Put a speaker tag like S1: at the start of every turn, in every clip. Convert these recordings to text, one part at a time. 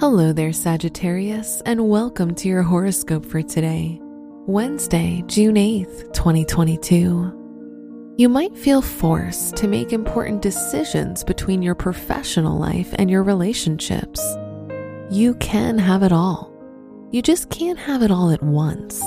S1: Hello there, Sagittarius, and welcome to your horoscope for today, Wednesday, June 8th, 2022. You might feel forced to make important decisions between your professional life and your relationships. You can have it all. You just can't have it all at once.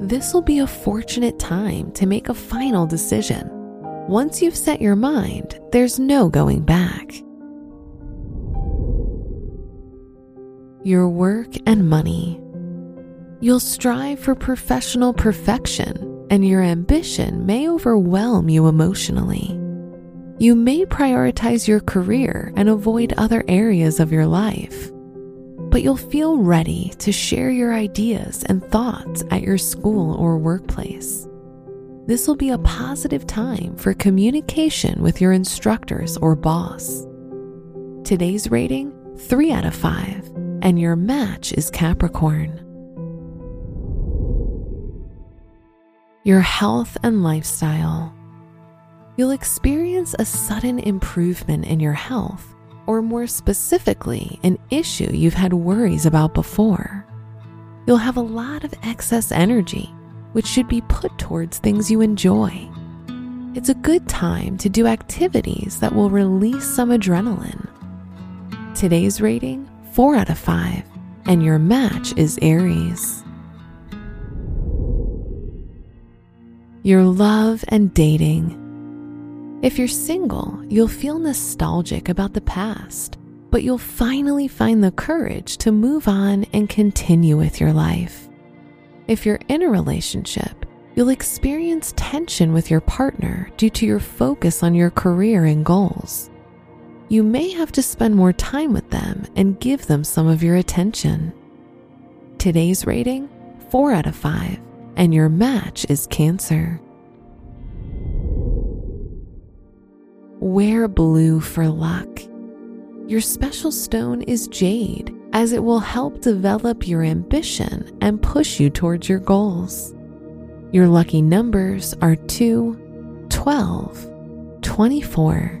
S1: This will be a fortunate time to make a final decision. Once you've set your mind, there's no going back. Your work and money. You'll strive for professional perfection, and your ambition may overwhelm you emotionally. You may prioritize your career and avoid other areas of your life. But you'll feel ready to share your ideas and thoughts at your school or workplace. This will be a positive time for communication with your instructors or boss. Today's rating 3 out of 5 and your match is Capricorn. Your health and lifestyle. You'll experience a sudden improvement in your health, or more specifically, an issue you've had worries about before. You'll have a lot of excess energy, which should be put towards things you enjoy. It's a good time to do activities that will release some adrenaline. Today's rating 4 out of 5, and your match is Aries. Your love and dating. If you're single, you'll feel nostalgic about the past, but you'll finally find the courage to move on and continue with your life. If you're in a relationship, you'll experience tension with your partner due to your focus on your career and goals you may have to spend more time with them and give them some of your attention. Today's rating 4 out of 5, and your match is Cancer. Wear blue for luck. Your special stone is jade, as it will help develop your ambition and push you towards your goals. Your lucky numbers are 2, 12, 24,